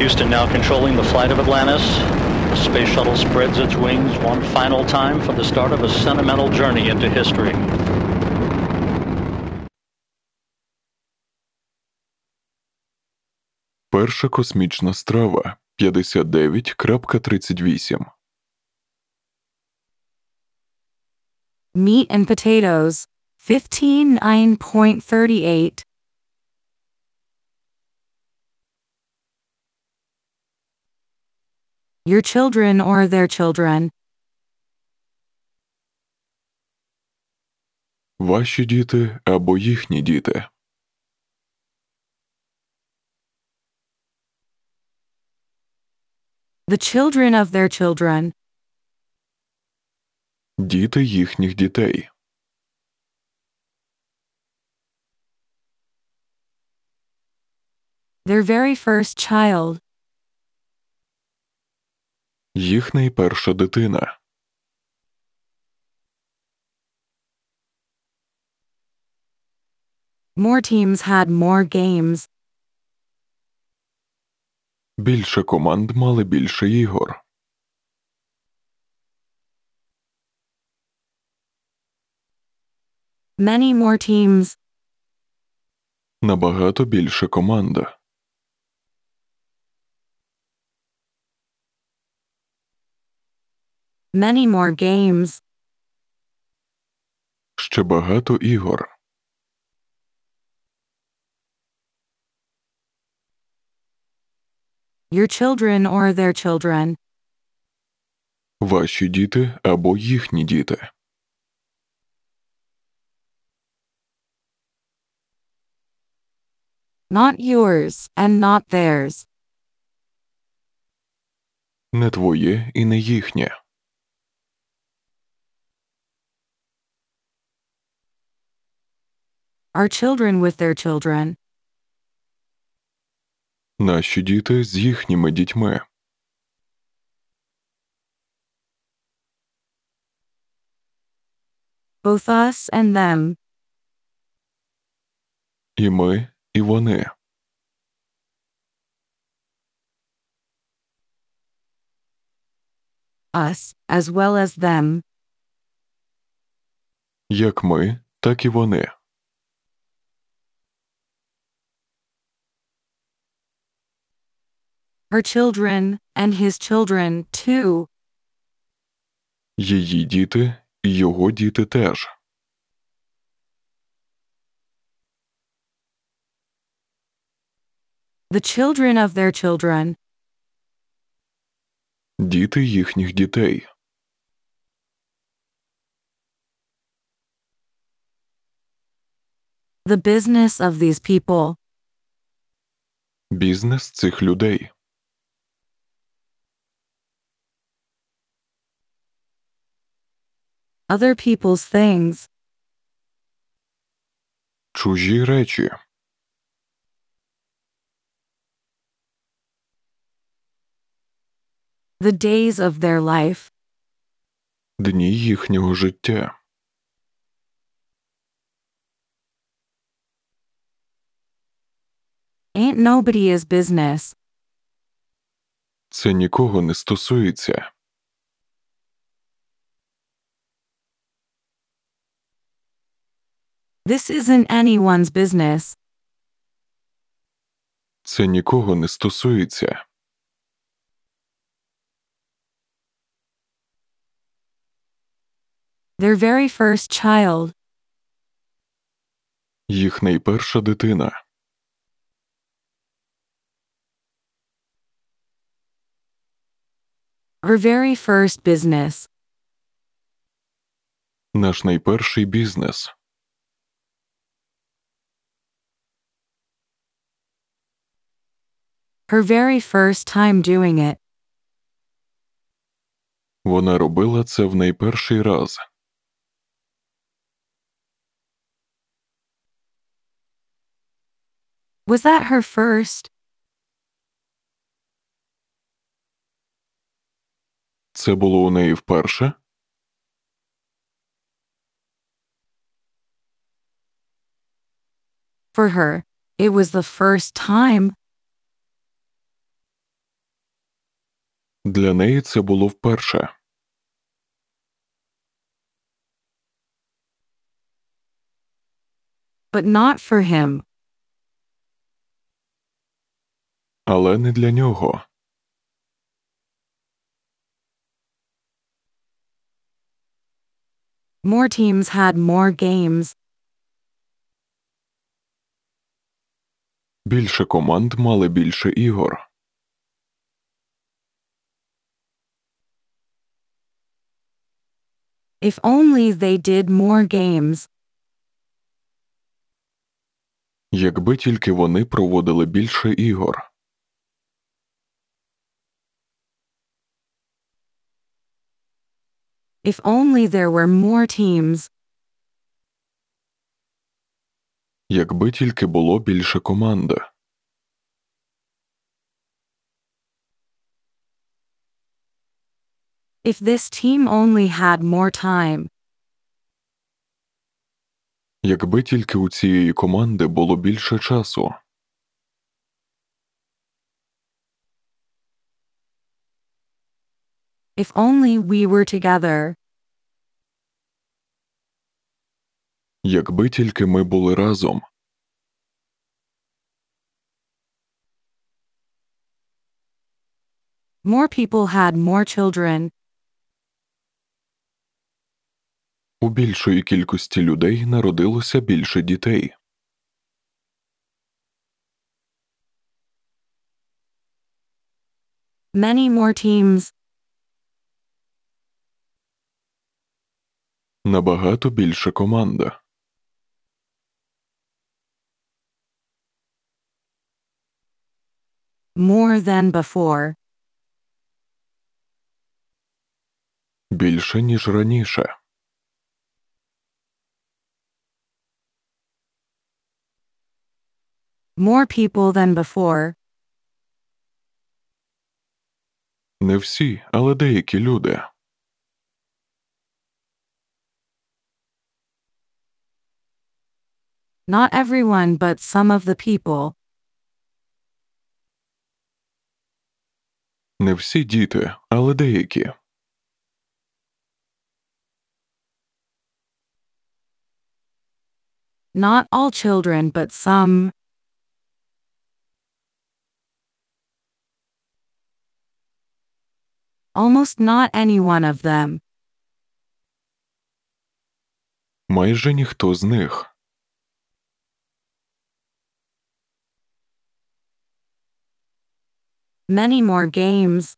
Houston now controlling the flight of Atlantis. The space shuttle spreads its wings one final time for the start of a sentimental journey into history. Перша космічна страва 59.38 Meat and potatoes, 159.38. Your children or their children, Ваші діти або їхні діти. the children of their children, Діти їхніх дітей. their very first child, Їх найперша дитина. more teams had more games, Більше команд мали більше ігор. many more teams, Набагато більше команда. Many more games, Ще багато ігор. your children or their children, Ваші діти або їхні діти. not yours and not theirs, Не твоє і не їхнє. Our children with their children, Наші діти з їхніми дітьми. both us and them, І ми, і вони. us as well as them, Як ми, так і вони. Her children and his children too, Її діти і його діти теж. the children of their children, Діти їхніх дітей. the business of these people, Бізнес цих людей. Other people's things, Чужі речі. the days of their life, Дні їхнього життя. ain't nobody's business. Це нікого не стосується. This isn't anyone's business. Це нікого не стосується. Their very first child, Їх найперша дитина. her very first business, Наш найперший бізнес. Her very first time doing it, Вона робила це в найперший раз. was that her first? Це було у неї вперше. For her, it was the first time. Для неї це було вперше. But not for him. Але не для нього. More teams had more games. Більше команд мали більше ігор. If only they did more games. Якби тільки вони проводили більше ігор. If only there were more teams. Якби тільки було більше команд. If this team only had more time. Якби тільки у цієї команди було більше часу. If only we were together. Якби тільки ми були разом. More people had more children. У більшої кількості людей народилося більше дітей. Many more teams. Набагато більше команда. More than before. Більше, ніж раніше. More people than before. Не всі, але деякі люди. Not everyone, but some of the people. Не всі діти, але деякі. Not all children, but some. Almost not any one of them. Майже ніхто з них. Many more games.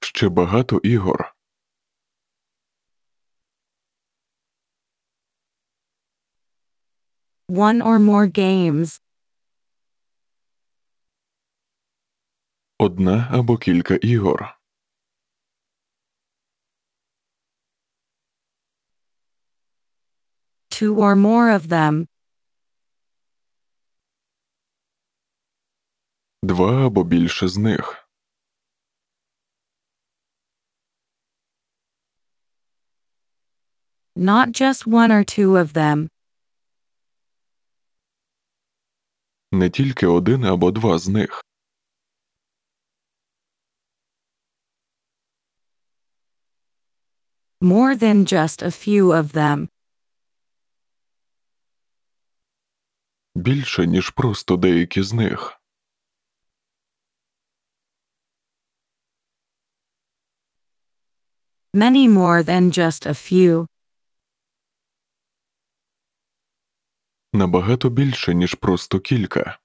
Ще багато ігор. One or more games. Одна або кілька ігор. Two or more of them. Два або більше з них. Not just one or two of them. Не тільки один або два з них. More than just a few of them. Більше, ніж просто деякі з них. Many more than just a few. Набагато більше, ніж просто кілька.